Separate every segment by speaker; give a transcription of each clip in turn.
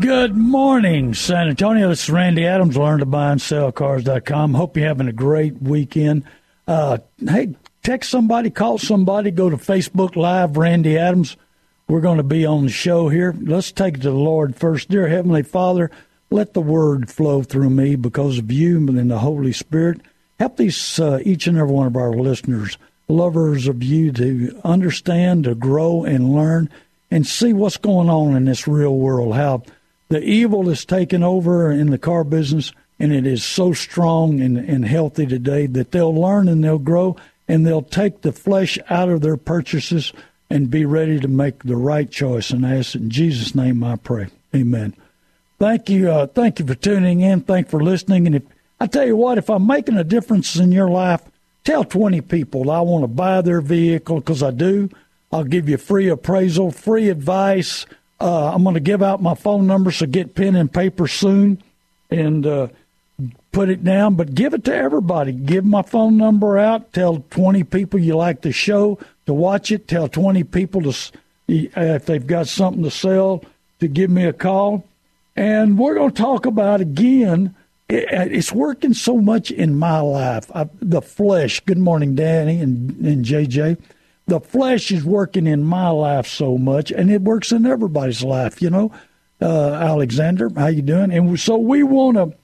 Speaker 1: Good morning, San Antonio. This is Randy Adams, learn to buy and sell cars.com. Hope you're having a great weekend. Uh, hey, text somebody, call somebody, go to Facebook Live, Randy Adams. We're going to be on the show here. Let's take it to the Lord first. Dear Heavenly Father, let the word flow through me because of you and the Holy Spirit. Help these, uh, each and every one of our listeners, lovers of you, to understand, to grow, and learn, and see what's going on in this real world, how the evil is taken over in the car business, and it is so strong and, and healthy today that they'll learn and they'll grow and they'll take the flesh out of their purchases and be ready to make the right choice. And I ask in Jesus' name I pray. Amen. Thank you. Uh, thank you for tuning in. Thank you for listening. And if I tell you what, if I'm making a difference in your life, tell 20 people I want to buy their vehicle because I do. I'll give you free appraisal, free advice uh, I'm going to give out my phone number, so get pen and paper soon and uh, put it down. But give it to everybody. Give my phone number out. Tell 20 people you like the show to watch it. Tell 20 people to, uh, if they've got something to sell, to give me a call. And we're going to talk about again. It's working so much in my life. I, the flesh. Good morning, Danny and, and JJ the flesh is working in my life so much, and it works in everybody's life. You know, uh, Alexander, how you doing? And so we want to.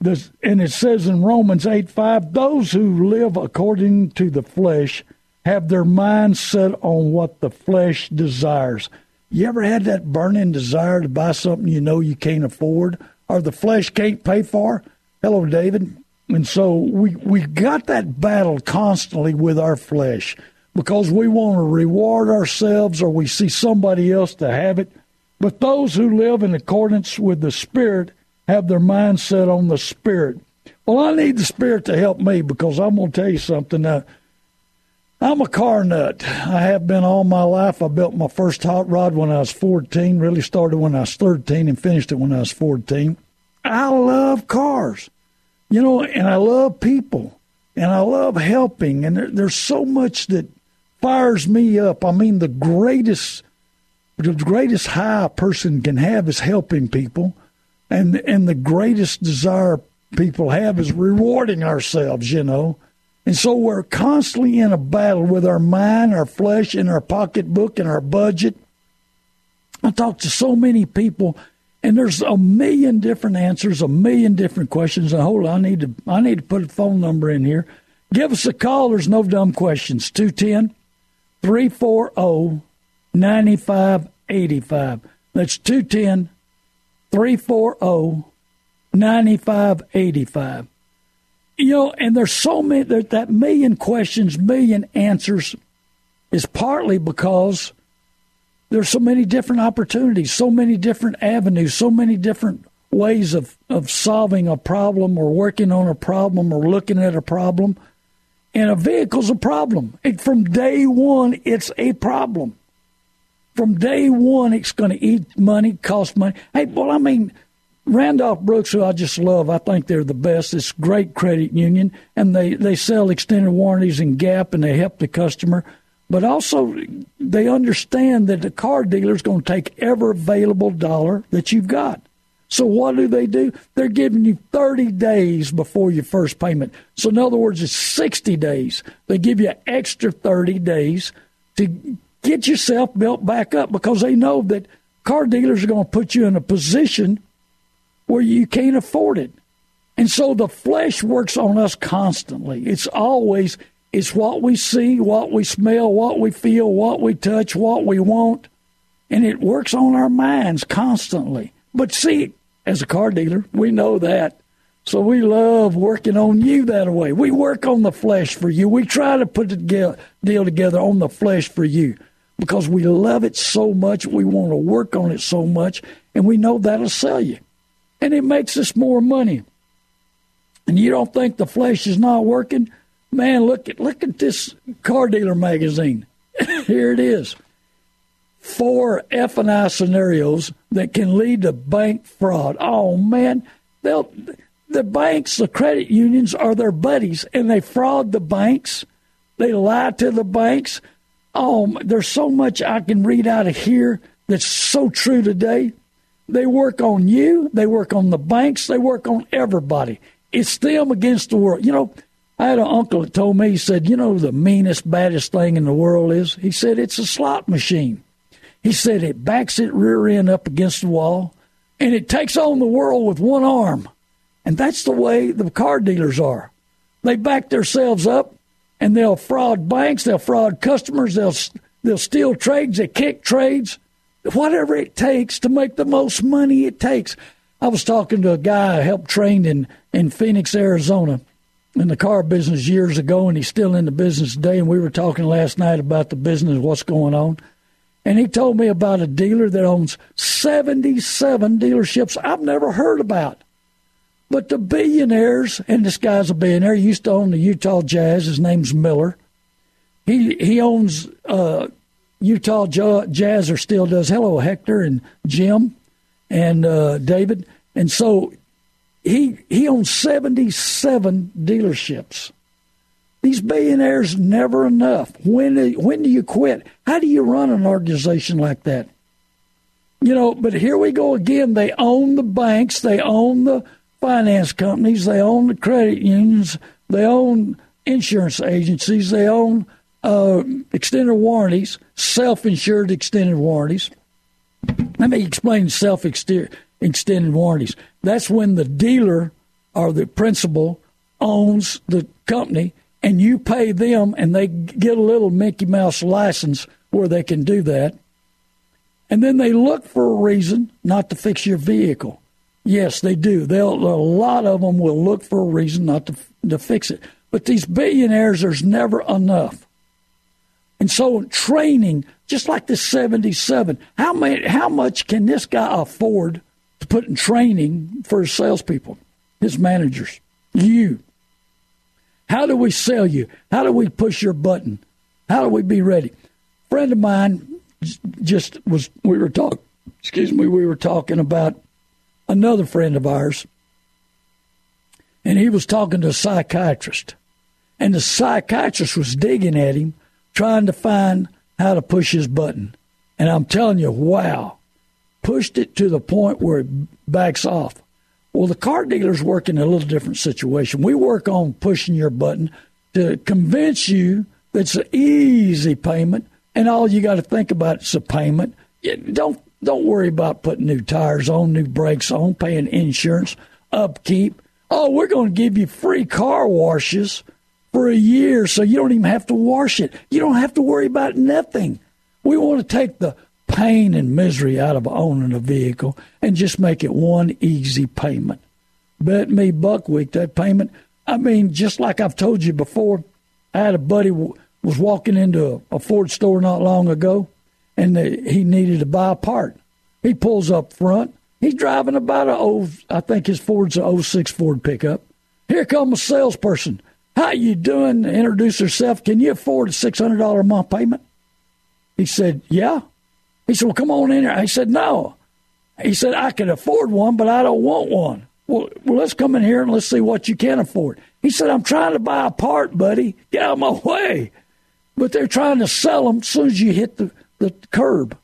Speaker 1: This, and it says in Romans eight five, those who live according to the flesh have their mind set on what the flesh desires. You ever had that burning desire to buy something you know you can't afford, or the flesh can't pay for? Hello, David. And so we we got that battle constantly with our flesh because we want to reward ourselves or we see somebody else to have it. But those who live in accordance with the Spirit have their mind set on the Spirit. Well, I need the Spirit to help me because I'm going to tell you something. Uh, I'm a car nut. I have been all my life. I built my first hot rod when I was 14, really started when I was 13 and finished it when I was 14. I love cars, you know, and I love people and I love helping. And there, there's so much that fires me up. I mean, the greatest, the greatest high a person can have is helping people, and and the greatest desire people have is rewarding ourselves. You know, and so we're constantly in a battle with our mind, our flesh, and our pocketbook and our budget. I talk to so many people, and there's a million different answers, a million different questions. And hold on, I need to I need to put a phone number in here. Give us a call. There's no dumb questions. 210 340 9585. That's 210 340 9585. You know, and there's so many, there's that million questions, million answers is partly because there's so many different opportunities, so many different avenues, so many different ways of, of solving a problem or working on a problem or looking at a problem and a vehicle's a problem. It, from day one, it's a problem. From day one, it's going to eat money, cost money. Hey, well, I mean, Randolph Brooks, who I just love, I think they're the best. It's great credit union, and they, they sell extended warranties and Gap, and they help the customer. But also, they understand that the car dealer is going to take every available dollar that you've got. So what do they do? They're giving you 30 days before your first payment. So in other words, it's 60 days. They give you extra 30 days to get yourself built back up because they know that car dealers are going to put you in a position where you can't afford it. And so the flesh works on us constantly. It's always it's what we see, what we smell, what we feel, what we touch, what we want. And it works on our minds constantly. But see, as a car dealer, we know that. So we love working on you that way. We work on the flesh for you. We try to put the deal together on the flesh for you because we love it so much. We want to work on it so much, and we know that'll sell you. And it makes us more money. And you don't think the flesh is not working? Man, look at look at this car dealer magazine. Here it is. Four F and I scenarios that can lead to bank fraud. Oh man, they'll the banks, the credit unions are their buddies, and they fraud the banks. They lie to the banks. Oh, there's so much I can read out of here that's so true today. They work on you. They work on the banks. They work on everybody. It's them against the world. You know, I had an uncle that told me, he said, You know, the meanest, baddest thing in the world is? He said, It's a slot machine. He said, It backs its rear end up against the wall and it takes on the world with one arm. And that's the way the car dealers are. They back themselves up and they'll fraud banks, they'll fraud customers, they'll, they'll steal trades, they kick trades, whatever it takes to make the most money it takes. I was talking to a guy I helped train in, in Phoenix, Arizona in the car business years ago, and he's still in the business today. And we were talking last night about the business, what's going on. And he told me about a dealer that owns 77 dealerships I've never heard about. But the billionaires, and this guy's a billionaire, he used to own the Utah Jazz. His name's Miller. He he owns uh, Utah Jazz, or still does. Hello, Hector and Jim and uh, David. And so he he owns 77 dealerships. These billionaires never enough. When when do you quit? How do you run an organization like that? You know, but here we go again. They own the banks, they own the finance companies, they own the credit unions, they own insurance agencies, they own uh, extended warranties, self-insured extended warranties. Let me explain self-extended warranties. That's when the dealer or the principal owns the company and you pay them and they get a little Mickey Mouse license where they can do that. And then they look for a reason not to fix your vehicle. Yes, they do. They'll, a lot of them will look for a reason not to, to fix it. But these billionaires, there's never enough. And so training, just like the 77, how, many, how much can this guy afford to put in training for his salespeople, his managers, you. How do we sell you? How do we push your button? How do we be ready? Friend of mine just was we were talking excuse me, we were talking about another friend of ours, and he was talking to a psychiatrist. And the psychiatrist was digging at him, trying to find how to push his button. And I'm telling you, wow, pushed it to the point where it backs off. Well, the car dealers work in a little different situation. We work on pushing your button to convince you that it's an easy payment, and all you got to think about is a payment. Don't don't worry about putting new tires on, new brakes on, paying insurance, upkeep. Oh, we're going to give you free car washes for a year, so you don't even have to wash it. You don't have to worry about nothing. We want to take the pain and misery out of owning a vehicle and just make it one easy payment. Bet me Buckweek that payment. I mean, just like I've told you before, I had a buddy w- was walking into a, a, Ford store not long ago, and he needed to buy a part. He pulls up front. He's driving about a oh, I think his Ford's a 06 Ford pickup. Here comes a salesperson. How you doing? Introduce herself. Can you afford a six hundred dollar a month payment? He said, Yeah. He said, Well, come on in here. I said, No. He said, I can afford one, but I don't want one. Well, well, let's come in here and let's see what you can afford. He said, I'm trying to buy a part, buddy. Get out of my way. But they're trying to sell them as soon as you hit the, the curb.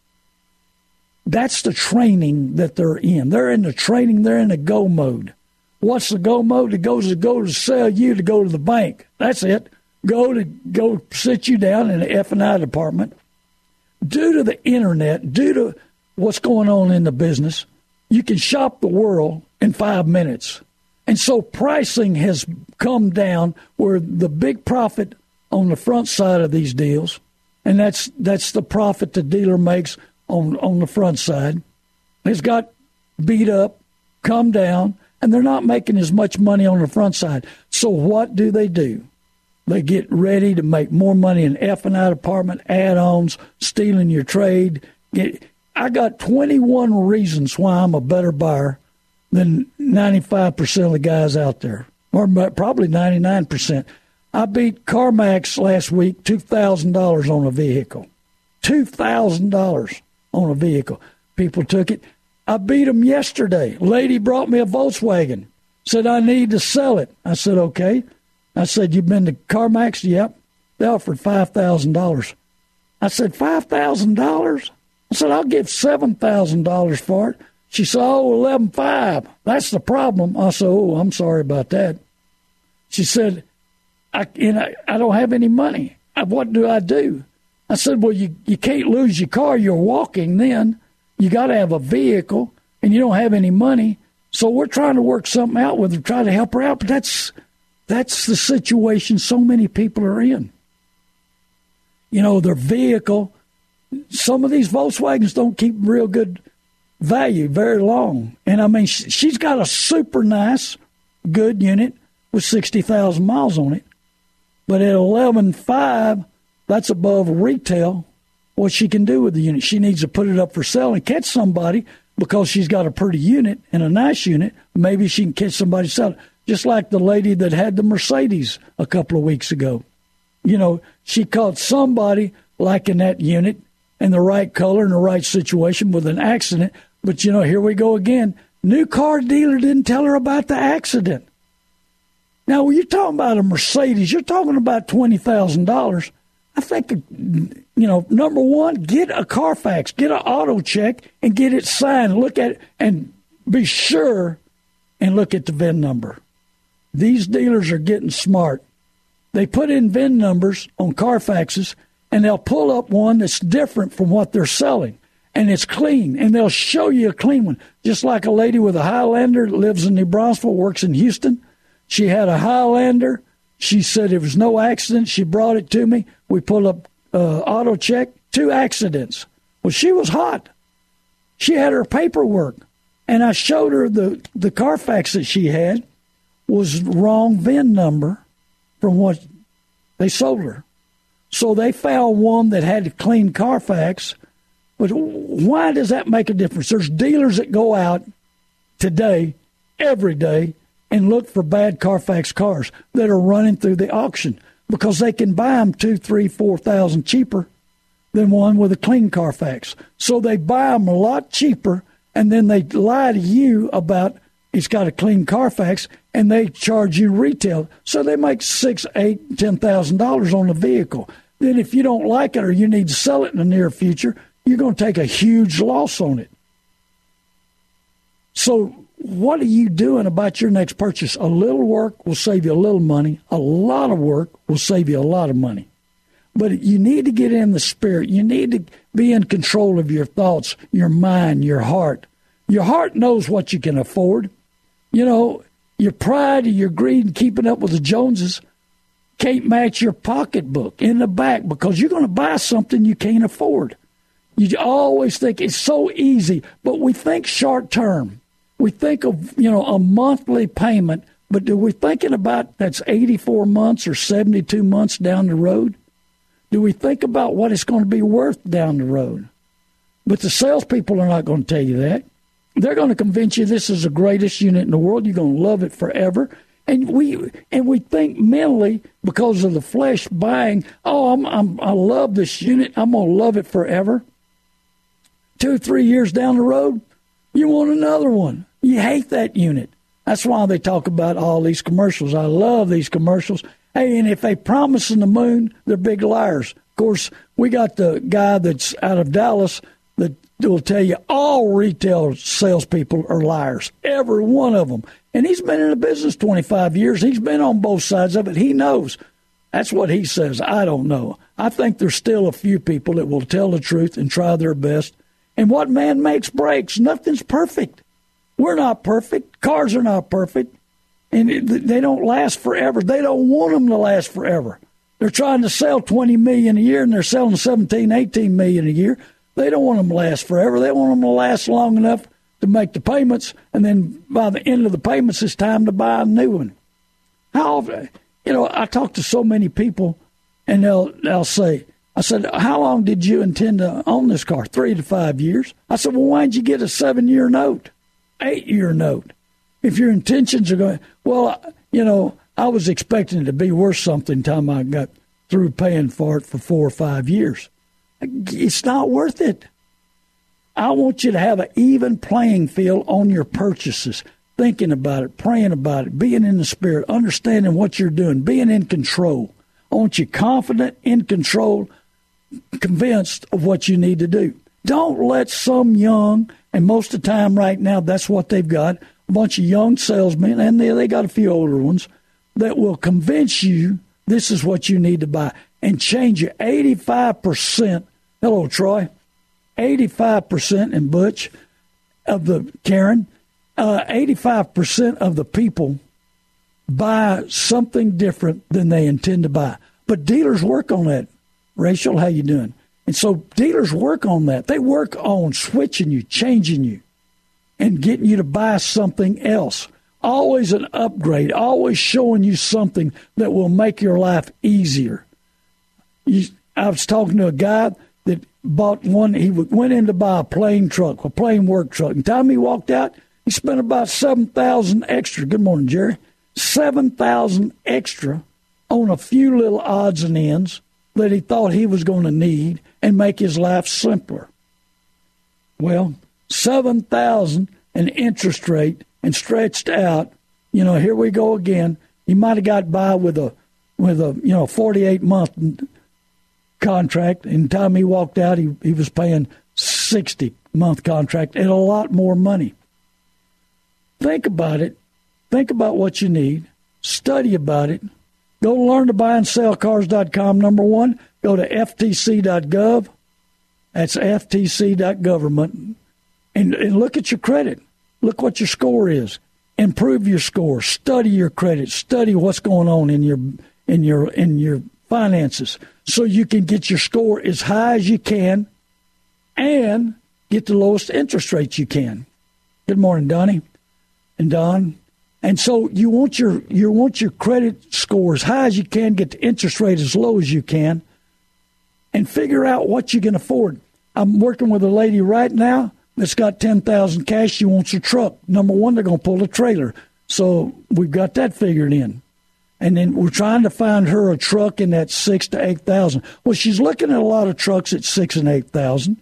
Speaker 1: That's the training that they're in. They're in the training, they're in the go mode. What's the go mode? It goes to go to sell you to go to the bank. That's it. Go to go sit you down in the F and I department due to the internet, due to what's going on in the business, you can shop the world in five minutes. And so pricing has come down where the big profit on the front side of these deals, and that's that's the profit the dealer makes on on the front side, has got beat up, come down, and they're not making as much money on the front side. So what do they do? They get ready to make more money in F and I department, add-ons, stealing your trade. Get, I got 21 reasons why I'm a better buyer than 95% of the guys out there, or probably 99%. I beat CarMax last week $2,000 on a vehicle. $2,000 on a vehicle. People took it. I beat them yesterday. Lady brought me a Volkswagen. Said I need to sell it. I said okay. I said you've been to CarMax? Yep. They offered five thousand dollars. I said five thousand dollars. I said I'll give seven thousand dollars for it. She said, "Oh, eleven five. That's the problem." I said, "Oh, I'm sorry about that." She said, "I, you know, I don't have any money. What do I do?" I said, "Well, you you can't lose your car. You're walking then." you got to have a vehicle, and you don't have any money. So we're trying to work something out with her, try to help her out. But that's that's the situation so many people are in. You know, their vehicle. Some of these Volkswagens don't keep real good value very long, and I mean she's got a super nice, good unit with sixty thousand miles on it, but at eleven five, that's above retail what she can do with the unit. She needs to put it up for sale and catch somebody because she's got a pretty unit and a nice unit. Maybe she can catch somebody sell it. Just like the lady that had the Mercedes a couple of weeks ago. You know, she caught somebody liking that unit in the right color in the right situation with an accident. But, you know, here we go again. New car dealer didn't tell her about the accident. Now, when you're talking about a Mercedes, you're talking about $20,000. I think, you know, number one, get a Carfax, get an auto check, and get it signed. Look at it and be sure and look at the VIN number. These dealers are getting smart. They put in VIN numbers on Carfaxes, and they'll pull up one that's different from what they're selling, and it's clean, and they'll show you a clean one. Just like a lady with a Highlander that lives in New Braunfels, works in Houston. She had a Highlander. She said it was no accident. She brought it to me. We pulled up uh, auto check, two accidents. Well, she was hot. She had her paperwork, and I showed her the the Carfax that she had was wrong VIN number from what they sold her. So they found one that had a clean Carfax. But why does that make a difference? There's dealers that go out today, every day, and look for bad Carfax cars that are running through the auction because they can buy them two, three, four thousand cheaper than one with a clean Carfax. So they buy them a lot cheaper, and then they lie to you about it's got a clean Carfax, and they charge you retail. So they make six, eight, ten thousand dollars on the vehicle. Then if you don't like it or you need to sell it in the near future, you're going to take a huge loss on it. So what are you doing about your next purchase? A little work will save you a little money. A lot of work will save you a lot of money. But you need to get in the spirit. You need to be in control of your thoughts, your mind, your heart. Your heart knows what you can afford. You know, your pride and your greed and keeping up with the Joneses can't match your pocketbook in the back because you're going to buy something you can't afford. You always think it's so easy, but we think short term we think of you know a monthly payment, but do we thinking about that's 84 months or 72 months down the road? Do we think about what it's going to be worth down the road? But the salespeople are not going to tell you that. They're going to convince you this is the greatest unit in the world. You're going to love it forever. And we and we think mentally because of the flesh buying. Oh, I'm, I'm I love this unit. I'm going to love it forever. Two three years down the road, you want another one. You hate that unit. That's why they talk about all these commercials. I love these commercials. Hey, and if they promise in the moon, they're big liars. Of course, we got the guy that's out of Dallas that will tell you all retail salespeople are liars, every one of them. And he's been in the business 25 years. He's been on both sides of it. He knows. That's what he says. I don't know. I think there's still a few people that will tell the truth and try their best. And what man makes breaks. Nothing's perfect. We're not perfect. Cars are not perfect. and they don't last forever. They don't want them to last forever. They're trying to sell 20 million a year and they're selling 17, 18 million a year. They don't want them to last forever. They want them to last long enough to make the payments, and then by the end of the payments, it's time to buy a new one. How, you know, I talk to so many people, and they'll they'll say, I said, how long did you intend to own this car? Three to five years. I said, well, why'd you get a seven year note, eight year note? If your intentions are going, well, you know, I was expecting it to be worth something time I got through paying for it for four or five years. It's not worth it. I want you to have an even playing field on your purchases, thinking about it, praying about it, being in the spirit, understanding what you're doing, being in control. I want you confident, in control, convinced of what you need to do. Don't let some young, and most of the time right now, that's what they've got a bunch of young salesmen, and they, they got a few older ones that will convince you this is what you need to buy and change you 85%. Hello, Troy. 85% and Butch of the Karen, uh, 85% of the people buy something different than they intend to buy. But dealers work on that. Rachel, how you doing? And so dealers work on that. They work on switching you, changing you, and getting you to buy something else. Always an upgrade, always showing you something that will make your life easier. I was talking to a guy that bought one. He went in to buy a plain truck, a plain work truck. And time he walked out, he spent about seven thousand extra. Good morning, Jerry. Seven thousand extra on a few little odds and ends that he thought he was going to need and make his life simpler. Well, 7,000 an interest rate and stretched out, you know, here we go again. He might have got by with a with a, you know, 48 month contract and time he walked out he he was paying 60 month contract and a lot more money. Think about it. Think about what you need. Study about it Go to learn to buy and sell cars.com. Number one, go to ftc.gov. That's ftc.government. And, and look at your credit. Look what your score is. Improve your score. Study your credit. Study what's going on in your in your in your finances so you can get your score as high as you can and get the lowest interest rates you can. Good morning, Donnie and Don. And so you want your you want your credit score as high as you can, get the interest rate as low as you can, and figure out what you can afford. I'm working with a lady right now that's got ten thousand cash. She wants a truck. Number one, they're going to pull a trailer, so we've got that figured in. And then we're trying to find her a truck in that six to eight thousand. Well, she's looking at a lot of trucks at six and eight thousand,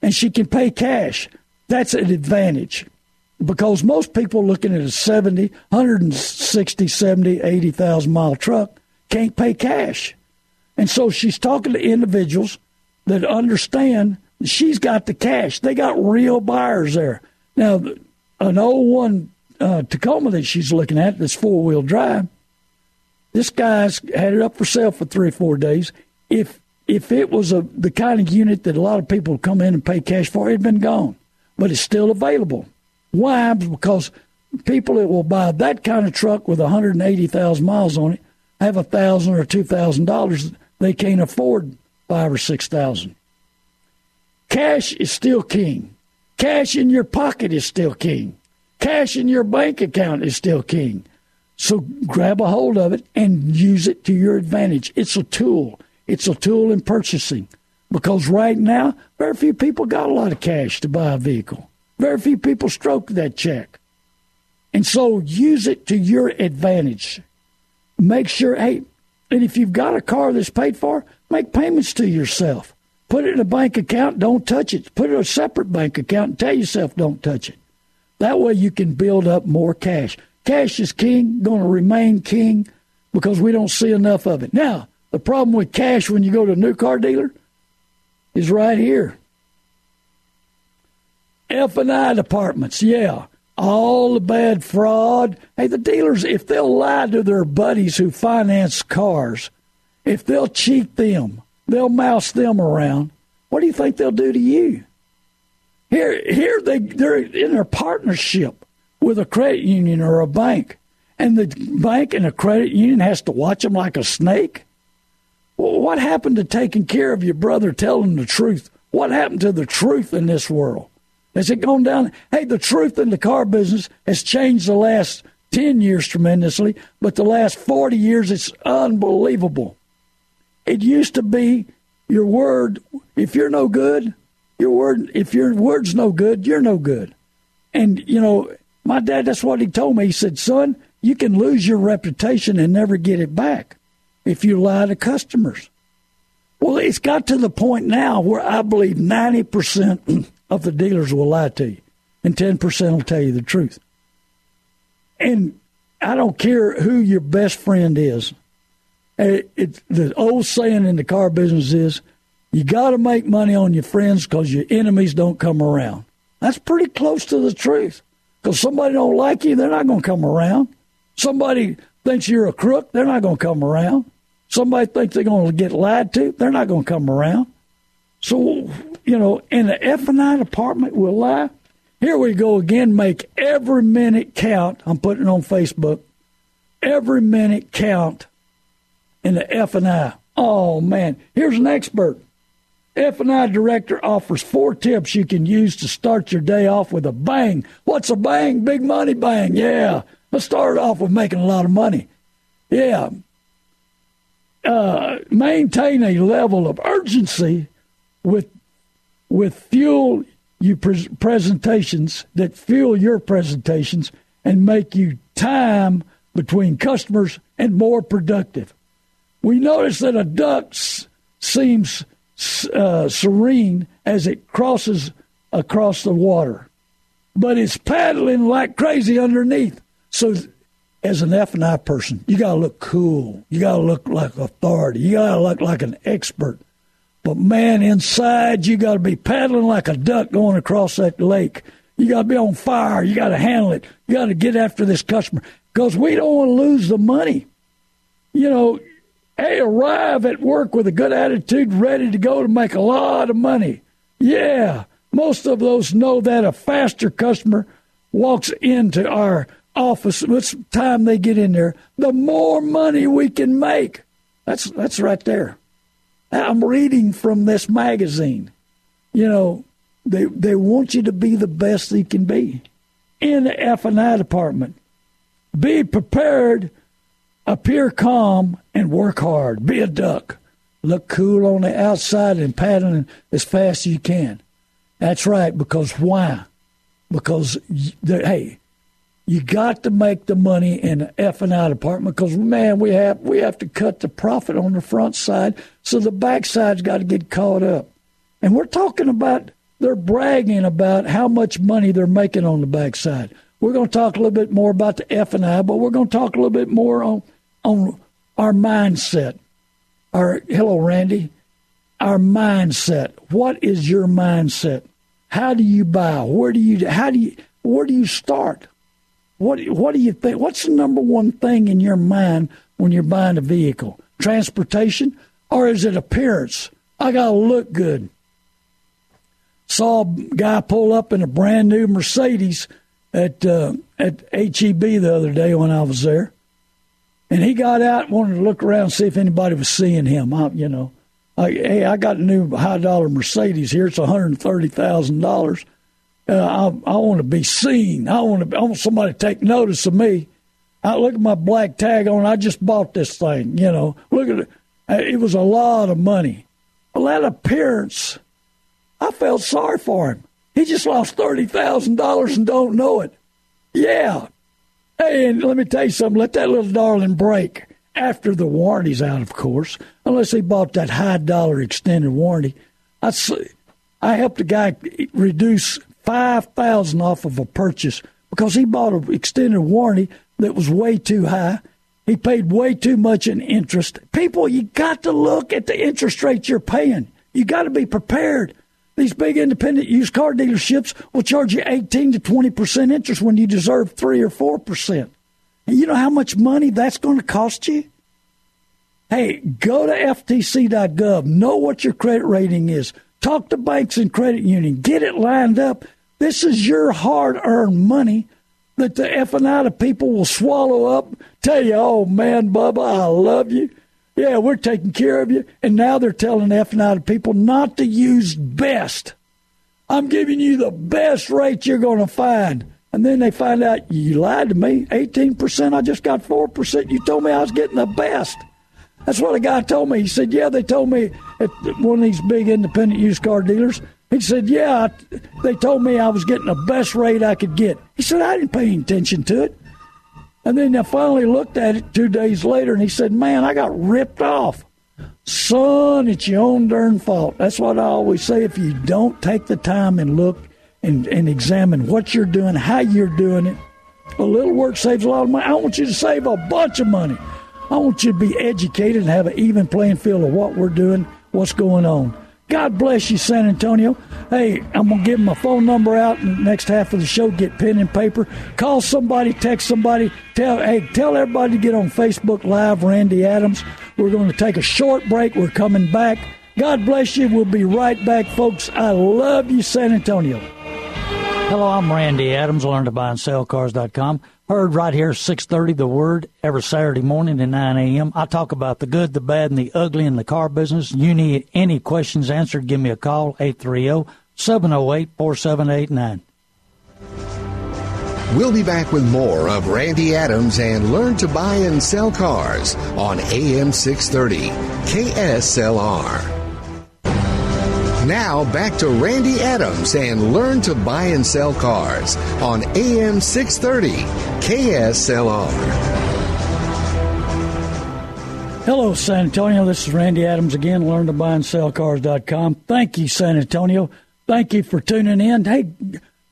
Speaker 1: and she can pay cash. That's an advantage because most people looking at a 70, 160, 70, 80,000 mile truck can't pay cash. And so she's talking to individuals that understand she's got the cash. They got real buyers there. Now, an old 01 uh, Tacoma that she's looking at that's four wheel drive, this guy's had it up for sale for three or four days. If if it was a the kind of unit that a lot of people come in and pay cash for, it'd been gone. But it's still available. Why? Because people that will buy that kind of truck with 180,000 miles on it have a thousand or two thousand dollars. They can't afford five or six thousand. Cash is still king. Cash in your pocket is still king. Cash in your bank account is still king. So grab a hold of it and use it to your advantage. It's a tool. It's a tool in purchasing because right now, very few people got a lot of cash to buy a vehicle. Very few people stroke that check. And so use it to your advantage. Make sure, hey, and if you've got a car that's paid for, make payments to yourself. Put it in a bank account, don't touch it. Put it in a separate bank account and tell yourself don't touch it. That way you can build up more cash. Cash is king, going to remain king because we don't see enough of it. Now, the problem with cash when you go to a new car dealer is right here. F and I departments, yeah, all the bad fraud. Hey, the dealers, if they'll lie to their buddies who finance cars, if they'll cheat them, they'll mouse them around. What do you think they'll do to you? Here, here they they're in their partnership with a credit union or a bank, and the bank and the credit union has to watch them like a snake? What happened to taking care of your brother, telling the truth? What happened to the truth in this world? Has it gone down? Hey, the truth in the car business has changed the last 10 years tremendously, but the last 40 years, it's unbelievable. It used to be your word, if you're no good, your word, if your word's no good, you're no good. And, you know, my dad, that's what he told me. He said, son, you can lose your reputation and never get it back if you lie to customers. Well, it's got to the point now where I believe 90% of the dealers will lie to you and 10% will tell you the truth. And I don't care who your best friend is. It, it, the old saying in the car business is you got to make money on your friends because your enemies don't come around. That's pretty close to the truth. Because somebody don't like you, they're not going to come around. Somebody thinks you're a crook, they're not going to come around. Somebody thinks they're going to get lied to, they're not going to come around. So, you know, in the F and I department will lie. Here we go again. Make every minute count. I'm putting it on Facebook. Every minute count in the F and I. Oh man, here's an expert. F and I director offers four tips you can use to start your day off with a bang. What's a bang? Big money bang. Yeah, let's start off with making a lot of money. Yeah. Uh, maintain a level of urgency with with fuel you pre- presentations that fuel your presentations and make you time between customers and more productive. We notice that a duck seems uh, serene as it crosses across the water, but it's paddling like crazy underneath. So, as an F and I person, you got to look cool. You got to look like authority. You got to look like an expert. But man, inside you got to be paddling like a duck going across that lake. You got to be on fire. You got to handle it. You got to get after this customer because we don't want to lose the money. You know, hey, arrive at work with a good attitude, ready to go to make a lot of money. Yeah, most of those know that a faster customer walks into our office, what's time they get in there, the more money we can make. That's that's right there. I'm reading from this magazine. You know, they they want you to be the best you can be in the F and I department. Be prepared, appear calm, and work hard. Be a duck. Look cool on the outside and paddling as fast as you can. That's right. Because why? Because hey, you got to make the money in the F and I department because man, we have we have to cut the profit on the front side, so the back side's got to get caught up. And we're talking about they're bragging about how much money they're making on the back side. We're going to talk a little bit more about the F and I, but we're going to talk a little bit more on on our mindset. Our hello, Randy. Our mindset. What is your mindset? How do you buy? Where do you? How do you? Where do you start? What What do you think? What's the number one thing in your mind when you're buying a vehicle? Transportation, or is it appearance? I gotta look good. Saw a guy pull up in a brand new Mercedes at uh, at HEB the other day when I was there, and he got out and wanted to look around and see if anybody was seeing him. I, you know, I, hey, I got a new high dollar Mercedes here. It's one hundred thirty thousand dollars uh, I, I want to be seen. I want to. I want somebody to take notice of me. I look at my black tag on. I just bought this thing. You know, look at it. Uh, it was a lot of money. Well, that appearance, I felt sorry for him. He just lost thirty thousand dollars and don't know it. Yeah. Hey, and let me tell you something. Let that little darling break after the warranty's out, of course. Unless he bought that high dollar extended warranty. I I helped a guy reduce five thousand off of a purchase because he bought an extended warranty that was way too high. He paid way too much in interest. People, you got to look at the interest rates you're paying. You got to be prepared. These big independent used car dealerships will charge you 18 to 20 percent interest when you deserve three or four percent. And you know how much money that's going to cost you? Hey, go to FTC.gov. Know what your credit rating is. Talk to banks and credit union. Get it lined up this is your hard earned money that the out of people will swallow up, tell you, oh man, Bubba, I love you. Yeah, we're taking care of you. And now they're telling effing out of people not to use best. I'm giving you the best rate you're going to find. And then they find out you lied to me. 18%, I just got 4%. You told me I was getting the best. That's what a guy told me. He said, Yeah, they told me at one of these big independent used car dealers. He said, Yeah, they told me I was getting the best rate I could get. He said, I didn't pay any attention to it. And then I finally looked at it two days later and he said, Man, I got ripped off. Son, it's your own darn fault. That's what I always say. If you don't take the time and look and, and examine what you're doing, how you're doing it, a little work saves a lot of money. I want you to save a bunch of money. I want you to be educated and have an even playing field of what we're doing, what's going on. God bless you, San Antonio. Hey, I'm going to give my phone number out in the next half of the show. Get pen and paper. Call somebody, text somebody. Tell, hey, tell everybody to get on Facebook Live, Randy Adams. We're going to take a short break. We're coming back. God bless you. We'll be right back, folks. I love you, San Antonio. Hello, I'm Randy Adams. Learn to buy and sell cars.com. Heard right here, 6.30, The Word, every Saturday morning at 9 a.m. I talk about the good, the bad, and the ugly in the car business. You need any questions answered, give me a call, 830-708-4789.
Speaker 2: We'll be back with more of Randy Adams and Learn to Buy and Sell Cars on AM 630 KSLR. Now back to Randy Adams and learn to buy and sell cars on AM 630 KSLR.
Speaker 1: Hello, San Antonio. This is Randy Adams again. Learn to buy and sell cars.com. Thank you, San Antonio. Thank you for tuning in. Hey,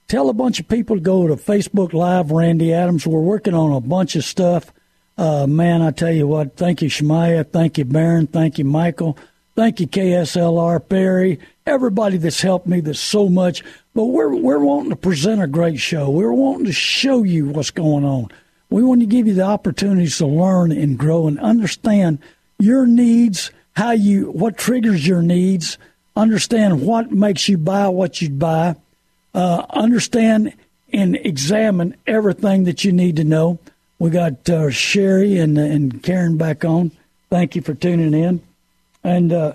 Speaker 1: tell a bunch of people to go to Facebook Live, Randy Adams. We're working on a bunch of stuff. Uh, man, I tell you what, thank you, Shemaya. Thank you, Baron. Thank you, Michael. Thank you, KSLR, Perry everybody that's helped me this so much. But we're we're wanting to present a great show. We're wanting to show you what's going on. We want to give you the opportunities to learn and grow and understand your needs, how you what triggers your needs, understand what makes you buy what you buy, uh, understand and examine everything that you need to know. We got uh, Sherry and and Karen back on. Thank you for tuning in, and. Uh,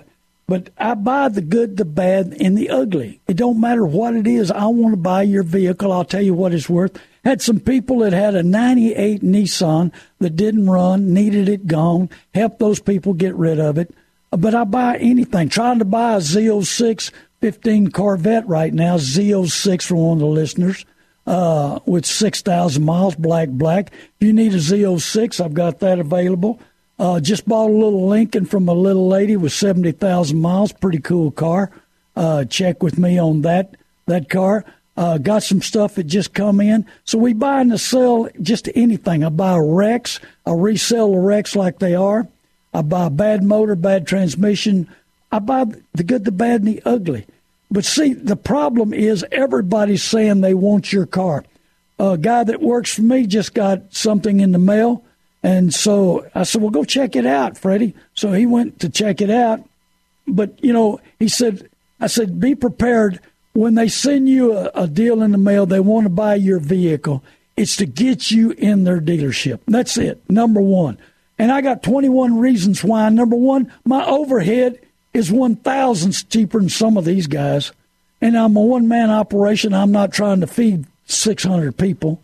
Speaker 1: but I buy the good, the bad, and the ugly. It don't matter what it is. I want to buy your vehicle. I'll tell you what it's worth. Had some people that had a 98 Nissan that didn't run, needed it gone. Help those people get rid of it. But I buy anything. Trying to buy a Z06 15 Corvette right now, Z06 for one of the listeners, uh, with 6,000 miles, black, black. If you need a Z06, I've got that available. Uh, just bought a little Lincoln from a little lady with 70,000 miles. Pretty cool car. Uh, check with me on that that car. Uh, got some stuff that just come in. So we buy and sell just anything. I buy a wrecks. I resell the wrecks like they are. I buy bad motor, bad transmission. I buy the good, the bad, and the ugly. But see, the problem is everybody's saying they want your car. A guy that works for me just got something in the mail and so I said, well, go check it out, Freddie. So he went to check it out. But, you know, he said, I said, be prepared when they send you a, a deal in the mail, they want to buy your vehicle. It's to get you in their dealership. That's it, number one. And I got 21 reasons why. Number one, my overhead is one thousandths cheaper than some of these guys. And I'm a one man operation. I'm not trying to feed 600 people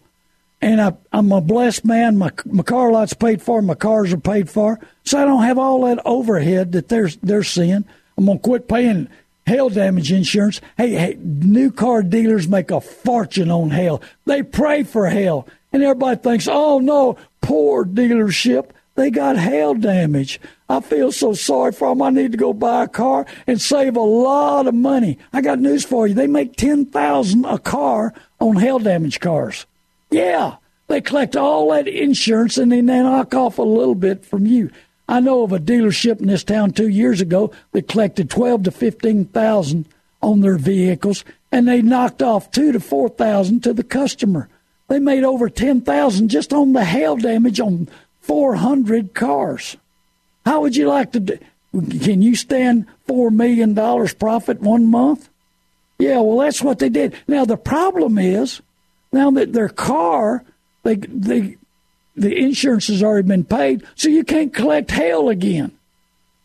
Speaker 1: and I, am a blessed man. My my car lot's paid for. My cars are paid for, so I don't have all that overhead that they're they're seeing. I'm gonna quit paying hail damage insurance. Hey, hey, new car dealers make a fortune on hail. They pray for hail, and everybody thinks, oh no, poor dealership. They got hail damage. I feel so sorry for them. I need to go buy a car and save a lot of money. I got news for you. They make ten thousand a car on hail damage cars. Yeah, they collect all that insurance and then they knock off a little bit from you. I know of a dealership in this town two years ago that collected twelve to fifteen thousand on their vehicles, and they knocked off two to four thousand to the customer. They made over ten thousand just on the hail damage on four hundred cars. How would you like to? Do? Can you stand four million dollars profit one month? Yeah, well, that's what they did. Now the problem is now that their car They they the insurance has already been paid, so you can't collect hail again.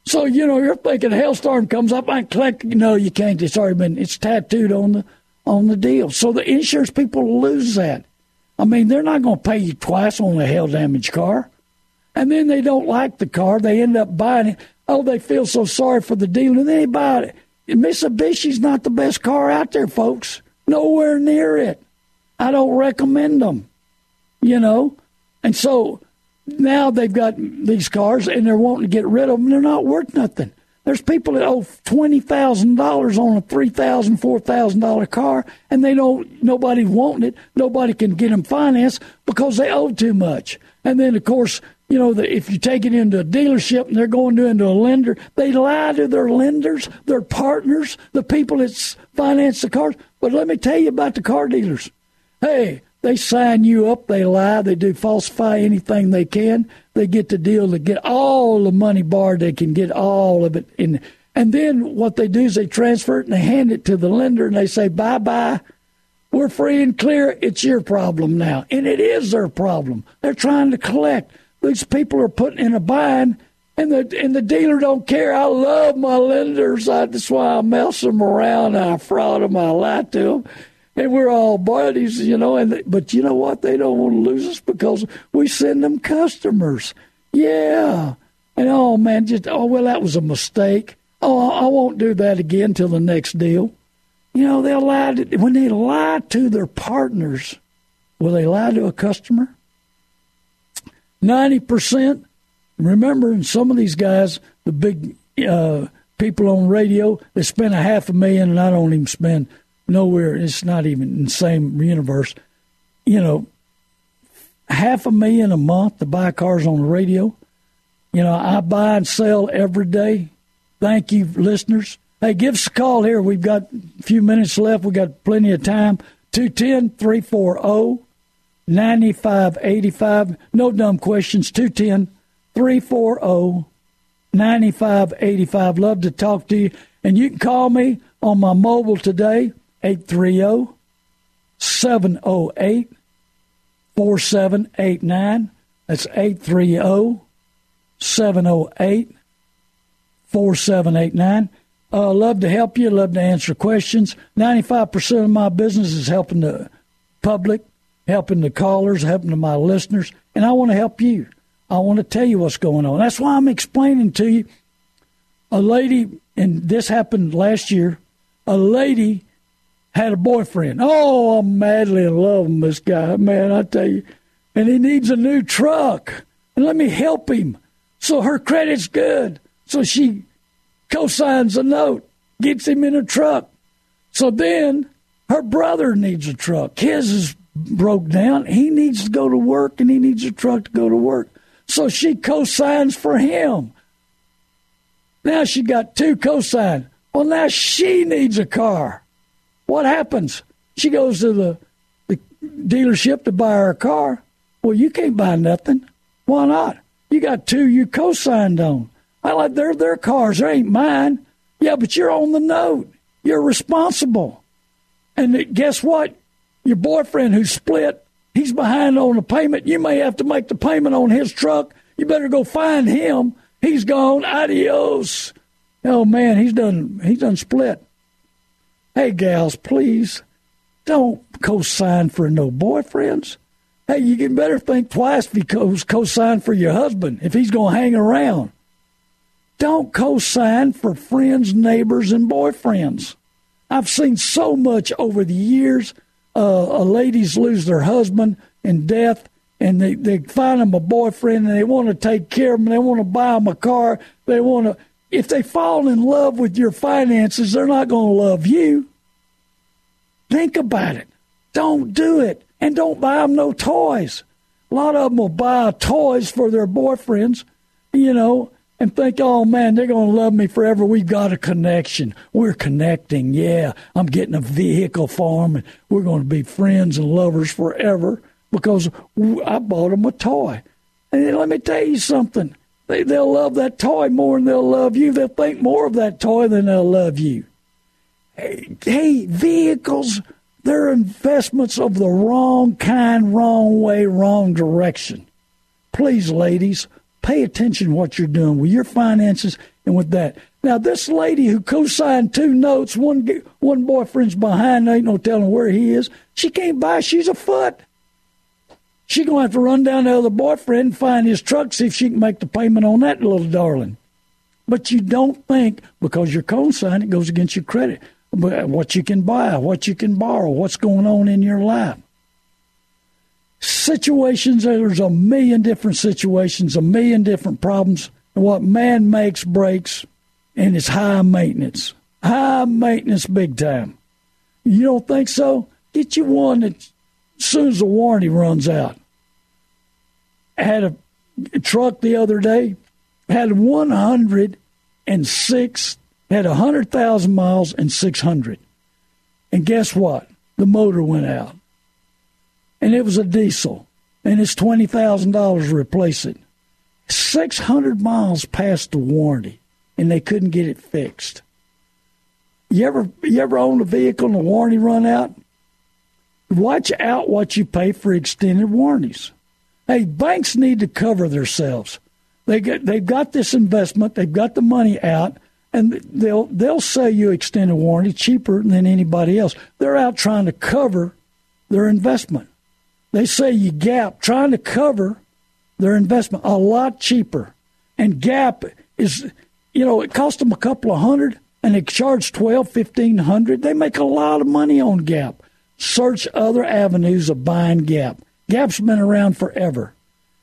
Speaker 1: So you know you're thinking hailstorm comes up, I collect. No, you can't. It's already been it's tattooed on the on the deal. So the insurance people lose that. I mean, they're not going to pay you twice on a hail damaged car. And then they don't like the car. They end up buying it. Oh, they feel so sorry for the dealer. And they buy it. Mitsubishi's not the best car out there, folks. Nowhere near it. I don't recommend them. You know? And so now they've got these cars and they're wanting to get rid of them. They're not worth nothing. There's people that owe twenty thousand dollars on a three thousand, four thousand dollar car, and they don't. Nobody wanting it. Nobody can get them financed because they owe too much. And then, of course, you know, the, if you take it into a dealership and they're going to into a lender, they lie to their lenders, their partners, the people that finance the cars. But let me tell you about the car dealers. Hey, they sign you up, they lie, they do falsify anything they can. They get the deal to get all the money borrowed, they can get all of it in. And then what they do is they transfer it and they hand it to the lender and they say, bye bye. We're free and clear. It's your problem now. And it is their problem. They're trying to collect. These people are putting in a bind and the and the dealer don't care. I love my lenders. I, that's why I mess them around. I fraud them. I lie to them and we're all buddies, you know. And they, but you know what? They don't want to lose us because we send them customers. Yeah, and oh man, just oh well, that was a mistake. Oh, I won't do that again till the next deal. You know, they'll lie to, when they lie to their partners. Will they lie to a customer? Ninety percent. Remember, in some of these guys, the big uh, people on radio, they spend a half a million, and I don't even spend nowhere. It's not even in the same universe. You know, half a million a month to buy cars on the radio. You know, I buy and sell every day. Thank you, listeners. Hey, give us a call here. We've got a few minutes left. We've got plenty of time. 210 340 9585. No dumb questions. 210 340 9585. Love to talk to you. And you can call me on my mobile today, 830 708 4789. That's 830 708 4789. Uh, love to help you, love to answer questions. 95% of my business is helping the public, helping the callers, helping my listeners, and I want to help you. I want to tell you what's going on. That's why I'm explaining to you. A lady, and this happened last year, a lady had a boyfriend. Oh, I'm madly in love with this guy, man, I tell you. And he needs a new truck. And let me help him. So her credit's good. So she co-signs a note, gets him in a truck. So then her brother needs a truck. His is broke down. He needs to go to work and he needs a truck to go to work. So she co-signs for him. Now she got two co-signs. Well, now she needs a car. What happens? She goes to the, the dealership to buy her car. Well, you can't buy nothing. Why not? You got two you co-signed on. I like they're their cars. They ain't mine. Yeah, but you're on the note. You're responsible. And guess what? Your boyfriend who split, he's behind on the payment. You may have to make the payment on his truck. You better go find him. He's gone. Adios. Oh man, he's done. He's done split. Hey, gals, please don't co-sign for no boyfriends. Hey, you can better think twice if you co-sign for your husband if he's going to hang around. Don't co-sign for friends, neighbors, and boyfriends. I've seen so much over the years. Uh, ladies lose their husband in death, and they, they find them a boyfriend, and they want to take care of them. They want to buy them a car. They want to if they fall in love with your finances, they're not going to love you. Think about it. Don't do it. And don't buy them no toys. A lot of them will buy toys for their boyfriends, you know, and think, oh man, they're going to love me forever. We've got a connection. We're connecting. Yeah, I'm getting a vehicle for them, and we're going to be friends and lovers forever because I bought them a toy. And let me tell you something they, they'll love that toy more than they'll love you. They'll think more of that toy than they'll love you. Hey, vehicles, They're investments of the wrong kind, wrong way, wrong direction. Please, ladies, pay attention to what you're doing with your finances and with that. Now, this lady who co-signed two notes, one one boyfriend's behind, ain't no telling where he is. She can't buy. She's a foot. She gonna have to run down to the other boyfriend and find his truck, see if she can make the payment on that little darling. But you don't think because you're co-signing it goes against your credit. What you can buy, what you can borrow, what's going on in your life. Situations, there's a million different situations, a million different problems. What man makes breaks, and it's high maintenance. High maintenance, big time. You don't think so? Get you one that, as soon as the warranty runs out. I had a truck the other day, had 106 had 100,000 miles and 600. And guess what? The motor went out. And it was a diesel. And it's $20,000 to replace it. 600 miles past the warranty, and they couldn't get it fixed. You ever, you ever own a vehicle and the warranty run out? Watch out what you pay for extended warranties. Hey, banks need to cover themselves. They get, they've got this investment, they've got the money out, and they'll they'll sell you extended warranty cheaper than anybody else. They're out trying to cover their investment. They say you gap trying to cover their investment a lot cheaper. And gap is you know, it cost them a couple of hundred and they charge twelve, fifteen hundred. They make a lot of money on gap. Search other avenues of buying gap. Gap's been around forever.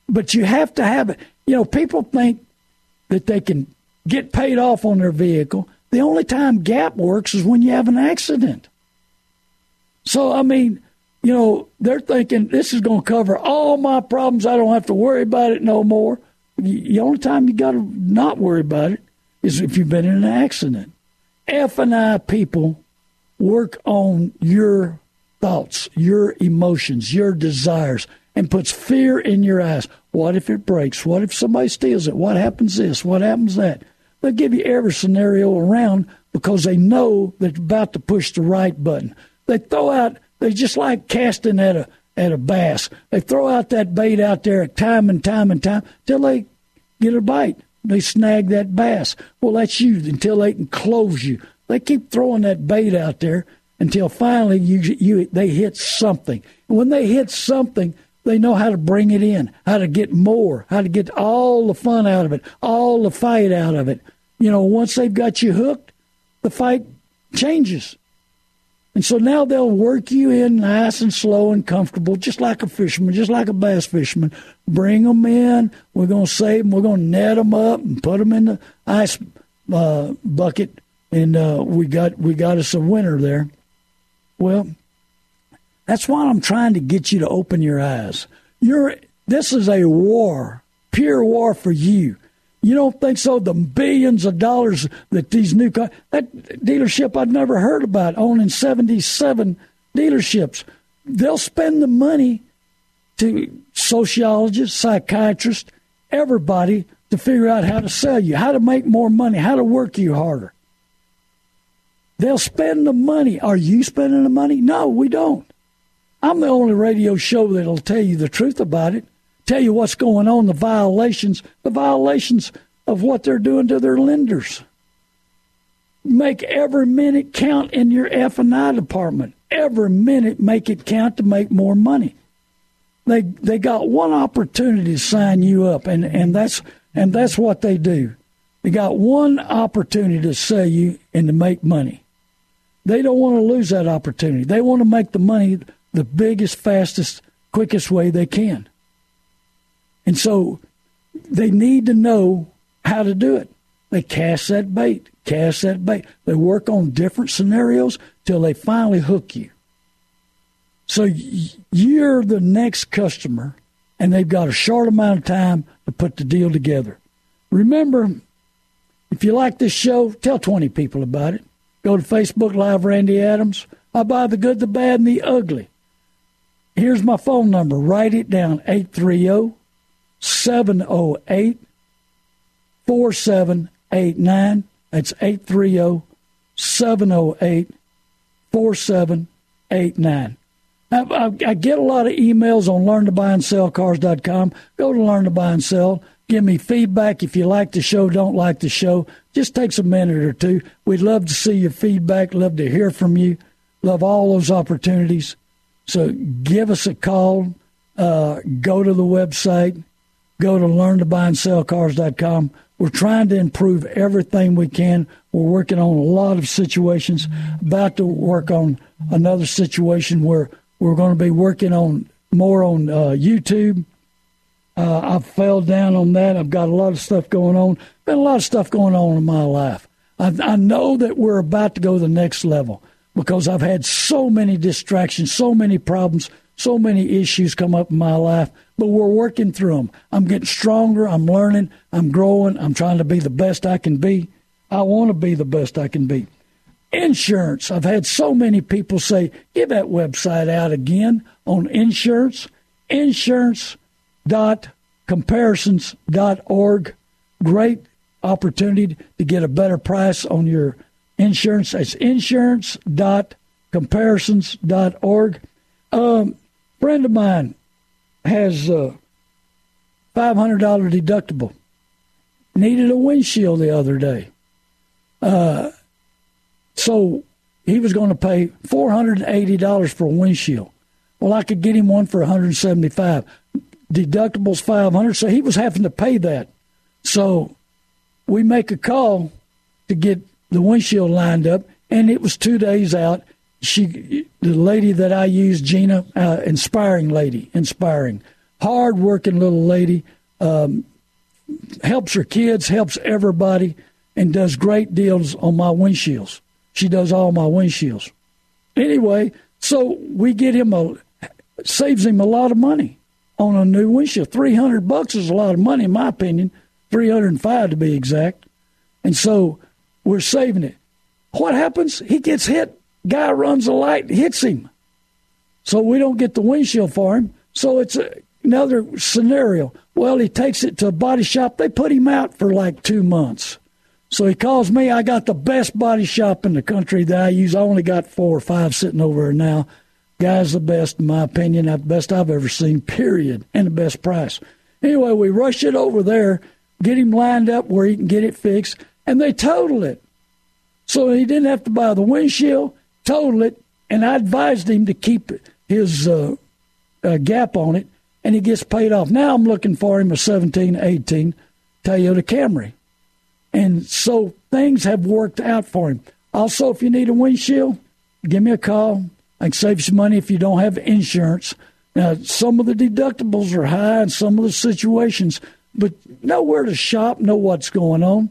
Speaker 1: But you have to have it. You know, people think that they can get paid off on their vehicle. The only time gap works is when you have an accident. So, I mean, you know, they're thinking this is going to cover all my problems. I don't have to worry about it no more. The only time you got to not worry about it is if you've been in an accident. F and I people work on your thoughts, your emotions, your desires, and puts fear in your eyes. What if it breaks? What if somebody steals it? What happens this? What happens that? They'll give you every scenario around because they know that they're about to push the right button. They throw out, they just like casting at a at a bass. They throw out that bait out there time and time and time till they get a bite. They snag that bass. Well, that's you until they can close you. They keep throwing that bait out there until finally you, you they hit something. When they hit something, they know how to bring it in, how to get more, how to get all the fun out of it, all the fight out of it. You know, once they've got you hooked, the fight changes. And so now they'll work you in nice and slow and comfortable, just like a fisherman, just like a bass fisherman. Bring them in. We're going to save them. We're going to net them up and put them in the ice uh, bucket. And uh, we got we got us a winner there. Well, that's why I'm trying to get you to open your eyes. You're this is a war, pure war for you. You don't think so? The billions of dollars that these new car, that dealership I'd never heard about owning 77 dealerships, they'll spend the money to sociologists, psychiatrists, everybody to figure out how to sell you, how to make more money, how to work you harder. They'll spend the money. Are you spending the money? No, we don't. I'm the only radio show that'll tell you the truth about it, tell you what's going on, the violations, the violations of what they're doing to their lenders. Make every minute count in your F and I department. Every minute, make it count to make more money. They they got one opportunity to sign you up, and, and that's and that's what they do. They got one opportunity to sell you and to make money. They don't want to lose that opportunity. They want to make the money the biggest, fastest, quickest way they can. And so they need to know how to do it. They cast that bait, cast that bait. They work on different scenarios till they finally hook you. So you're the next customer, and they've got a short amount of time to put the deal together. Remember, if you like this show, tell 20 people about it. Go to Facebook Live Randy Adams. I buy the good, the bad, and the ugly. Here's my phone number. Write it down 830 708 4789. That's 830 708 4789. I, get a lot of emails on learntobuyandsellcars.com. Go to learn to buy and sell. Give me feedback if you like the show, don't like the show. Just takes a minute or two. We'd love to see your feedback, love to hear from you, love all those opportunities. So give us a call. Uh, go to the website. Go to learntobuyandsellcars.com. We're trying to improve everything we can. We're working on a lot of situations. About to work on another situation where we're going to be working on more on uh, YouTube. Uh, I fell down on that. I've got a lot of stuff going on. Been a lot of stuff going on in my life. I, I know that we're about to go to the next level because I've had so many distractions, so many problems, so many issues come up in my life. But we're working through them. I'm getting stronger. I'm learning. I'm growing. I'm trying to be the best I can be. I want to be the best I can be. Insurance. I've had so many people say, give that website out again on insurance. Insurance.comparisons.org. Great opportunity to get a better price on your insurance. It's insurance.comparisons.org. Um, friend of mine has a $500 deductible. Needed a windshield the other day. Uh, so he was going to pay $480 for a windshield. Well, I could get him one for 175. Deductible's 500, so he was having to pay that. So we make a call to get the windshield lined up, and it was two days out. She, the lady that I use, Gina, uh, inspiring lady, inspiring, hard working little lady, um, helps her kids, helps everybody, and does great deals on my windshields. She does all my windshields. Anyway, so we get him a saves him a lot of money on a new windshield. Three hundred bucks is a lot of money, in my opinion. Three hundred and five to be exact. And so we're saving it. What happens? He gets hit. Guy runs a light, hits him. So we don't get the windshield for him. So it's a, another scenario. Well, he takes it to a body shop. They put him out for like two months. So he calls me. I got the best body shop in the country that I use. I only got four or five sitting over there now. Guy's the best, in my opinion, the best I've ever seen, period, and the best price. Anyway, we rush it over there, get him lined up where he can get it fixed, and they total it. So he didn't have to buy the windshield, total it, and I advised him to keep his uh, uh, gap on it, and he gets paid off. Now I'm looking for him a 17, 18 Toyota Camry. And so things have worked out for him. Also, if you need a windshield, give me a call. I can save you some money if you don't have insurance. Now, some of the deductibles are high in some of the situations, but know where to shop, know what's going on.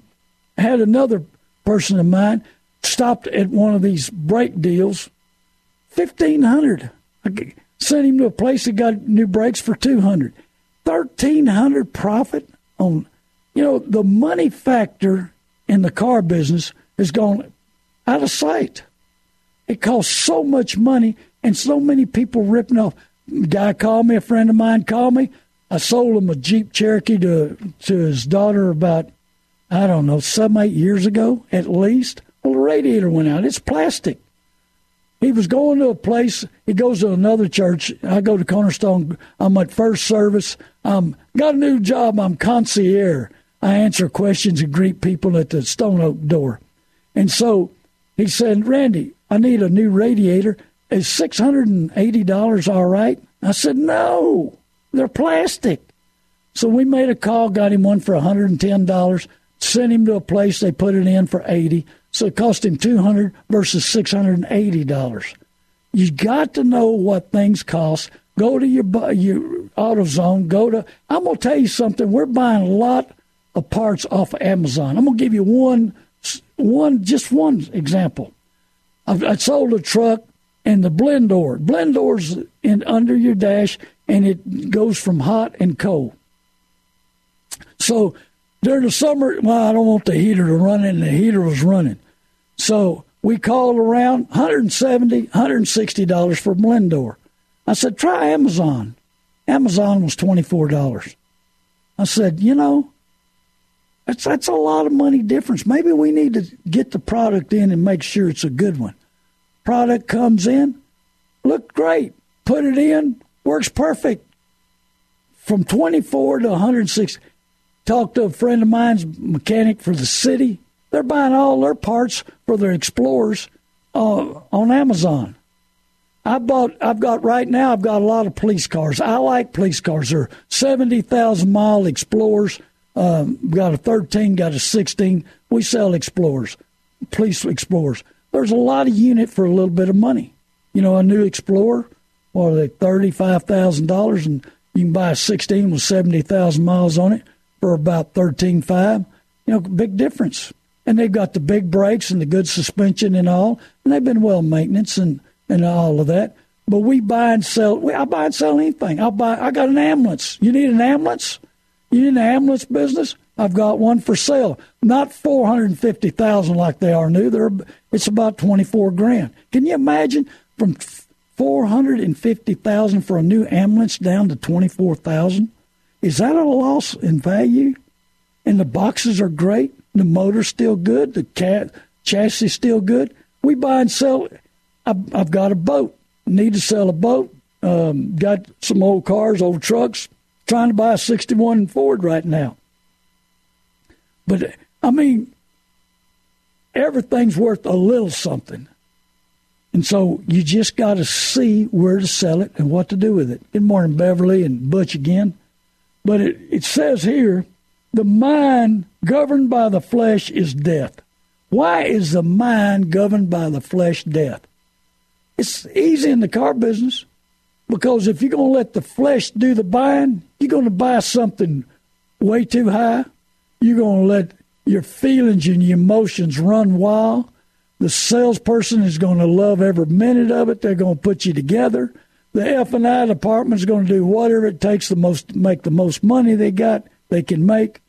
Speaker 1: Had another person of mine stopped at one of these brake deals, fifteen hundred. I sent him to a place that got new brakes for two hundred. Thirteen hundred profit on you know, the money factor in the car business has gone out of sight. It costs so much money and so many people ripping off. Guy called me, a friend of mine called me. I sold him a Jeep Cherokee to to his daughter about I don't know some eight years ago at least. Well, the radiator went out. It's plastic. He was going to a place. He goes to another church. I go to Cornerstone. I'm at first service. I'm got a new job. I'm concierge. I answer questions and greet people at the Stone Oak door. And so he said, Randy, I need a new radiator. Is $680 all right? I said, no, they're plastic. So we made a call, got him one for $110, sent him to a place, they put it in for 80 So it cost him 200 versus $680. You got to know what things cost. Go to your your AutoZone. Go to. I'm gonna tell you something. We're buying a lot of parts off of Amazon. I'm going to give you one, one, just one example. I've, I sold a truck and the blend door, blend doors in under your dash, and it goes from hot and cold. So during the summer, well, I don't want the heater to run, and the heater was running. So we called around $170, $160 for blend door. I said, try Amazon. Amazon was $24. I said, you know, that's that's a lot of money difference. Maybe we need to get the product in and make sure it's a good one. Product comes in, looked great. Put it in, works perfect. From 24 to 106. Talked to a friend of mine's mechanic for the city. They're buying all their parts for their Explorers uh, on Amazon. I bought. I've got right now. I've got a lot of police cars. I like police cars. They're seventy thousand mile Explorers. Um, got a thirteen. Got a sixteen. We sell Explorers, police Explorers. There's a lot of unit for a little bit of money. You know, a new Explorer. What are they? Thirty five thousand dollars, and you can buy a sixteen with seventy thousand miles on it for about thirteen five. You know, big difference. And they've got the big brakes and the good suspension and all, and they've been well maintenance and and all of that. But we buy and sell. We, I buy and sell anything. I buy. I got an ambulance. You need an ambulance? You need an ambulance business? I've got one for sale. Not four hundred fifty thousand like they are new. They're it's about twenty four grand. Can you imagine from four hundred and fifty thousand for a new ambulance down to twenty four thousand? Is that a loss in value? And the boxes are great. The motor's still good. The cat chassis still good. We buy and sell I've, I've got a boat. Need to sell a boat. Um, got some old cars, old trucks. Trying to buy a '61 Ford right now. But I mean, everything's worth a little something. And so you just got to see where to sell it and what to do with it. Good morning, Beverly and Butch again. But it, it says here the mind governed by the flesh is death. Why is the mind governed by the flesh death? It's easy in the car business because if you're going to let the flesh do the buying, you're going to buy something way too high. You're going to let your feelings and your emotions run wild. The salesperson is going to love every minute of it. They're going to put you together. The F and I department is going to do whatever it takes the most to make the most money they got they can make.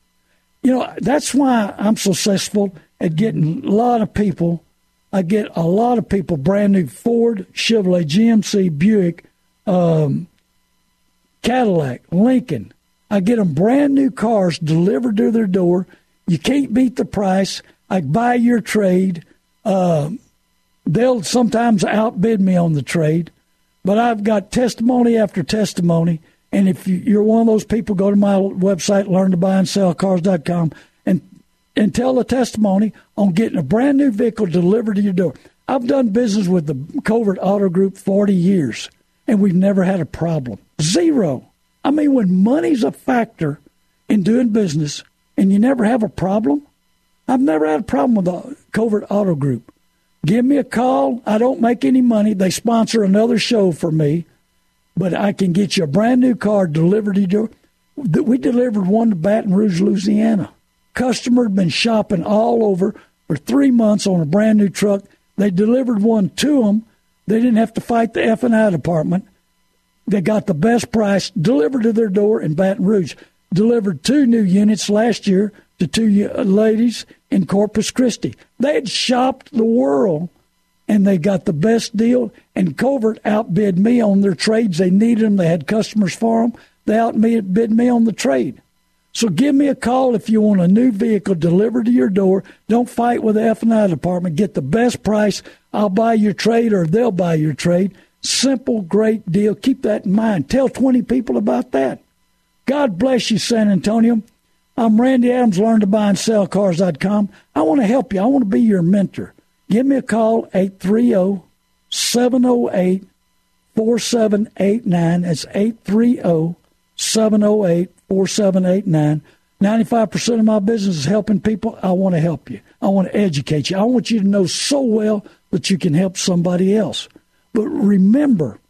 Speaker 1: You know that's why I'm successful at getting a lot of people I get a lot of people brand new Ford, Chevrolet, GMC, Buick, um, Cadillac, Lincoln. I get them brand new cars delivered to their door. You can't beat the price. I buy your trade. Uh, they'll sometimes outbid me on the trade, but I've got testimony after testimony. And if you're one of those people, go to my website, learn to buy and sell cars.com, and and tell a testimony on getting a brand new vehicle delivered to your door. I've done business with the Covert Auto Group 40 years, and we've never had a problem. Zero. I mean, when money's a factor in doing business and you never have a problem, I've never had a problem with the Covert Auto Group. Give me a call. I don't make any money. They sponsor another show for me, but I can get you a brand new car delivered to your. We delivered one to Baton Rouge, Louisiana customer had been shopping all over for three months on a brand new truck. They delivered one to them. They didn't have to fight the F and I department. They got the best price delivered to their door in Baton Rouge. Delivered two new units last year to two ladies in Corpus Christi. They had shopped the world and they got the best deal. And Covert outbid me on their trades. They needed them. They had customers for them. They outbid me on the trade. So give me a call if you want a new vehicle delivered to your door. Don't fight with the F&I department. Get the best price. I'll buy your trade or they'll buy your trade. Simple, great deal. Keep that in mind. Tell 20 people about that. God bless you, San Antonio. I'm Randy Adams, learn to buy and sell cars.com. I want to help you. I want to be your mentor. Give me a call, 830 708 4789. That's 830 708 4789. 95% of my business is helping people. I want to help you. I want to educate you. I want you to know so well that you can help somebody else. But remember,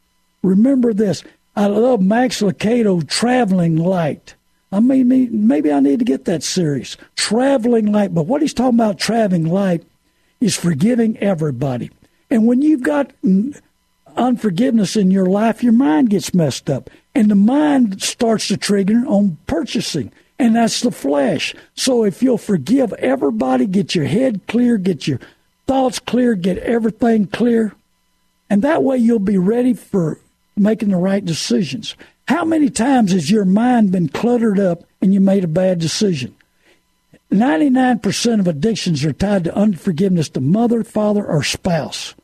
Speaker 1: remember this. I love Max Lucado Traveling Light. I mean, maybe I need to get that series, Traveling Light. But what he's talking about, traveling light, is forgiving everybody. And when you've got unforgiveness in your life, your mind gets messed up. And the mind starts to trigger on purchasing. And that's the flesh. So if you'll forgive everybody, get your head clear, get your thoughts clear, get everything clear, and that way you'll be ready for making the right decisions. How many times has your mind been cluttered up and you made a bad decision? 99% of addictions are tied to unforgiveness to mother, father, or spouse.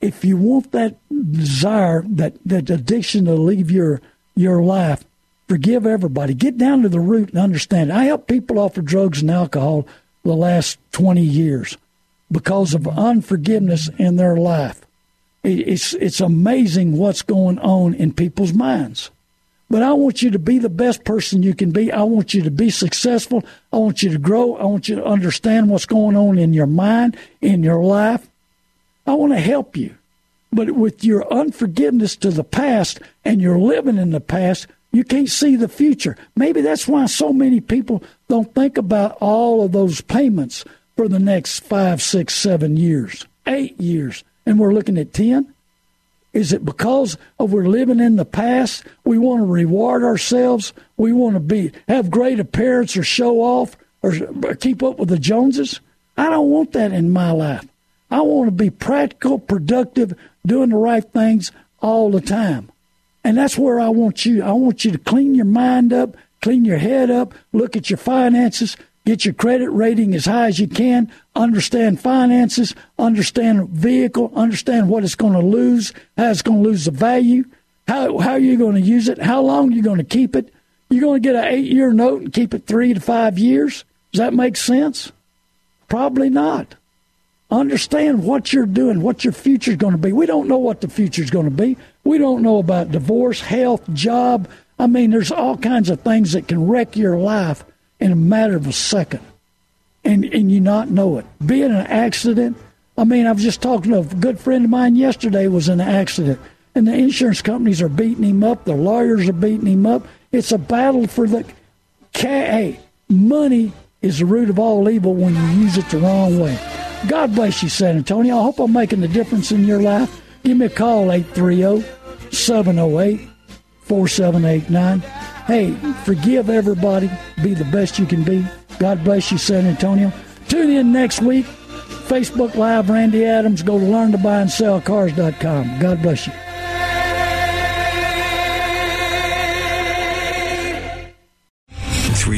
Speaker 1: if you want that desire, that, that addiction to leave your your life, forgive everybody. Get down to the root and understand. I help people off of drugs and alcohol the last 20 years because of unforgiveness in their life. It's, it's amazing what's going on in people's minds. But I want you to be the best person you can be. I want you to be successful. I want you to grow. I want you to understand what's going on in your mind, in your life. I want to help you. But with your unforgiveness to the past and you're living in the past, you can't see the future. Maybe that's why so many people don't think about all of those payments for the next five, six, seven years, eight years, and we're looking at 10? Is it because of we're living in the past? We want to reward ourselves. We want to be have great appearance or show off or keep up with the Joneses. I don't want that in my life. I want to be practical, productive, doing the right things all the time. And that's where I want you. I want you to clean your mind up, clean your head up, look at your finances, get your credit rating as high as you can, understand finances, understand vehicle, understand what it's going to lose, how it's going to lose the value, how how you're you going to use it, how long you're going to keep it. You're going to get an eight year note and keep it three to five years. Does that make sense? Probably not. Understand what you're doing, what your future is going to be. We don't know what the future is going to be. We don't know about divorce, health, job. I mean, there's all kinds of things that can wreck your life in a matter of a second, and and you not know it. Be in an accident. I mean, I was just talking to a good friend of mine yesterday was in an accident, and the insurance companies are beating him up. The lawyers are beating him up. It's a battle for the. Hey, money is the root of all evil when you use it the wrong way. God bless you, San Antonio. I hope I'm making a difference in your life. Give me a call, 830 708 4789. Hey, forgive everybody. Be the best you can be. God bless you, San Antonio. Tune in next week. Facebook Live, Randy Adams. Go to learntobuyandsellcars.com. God bless you.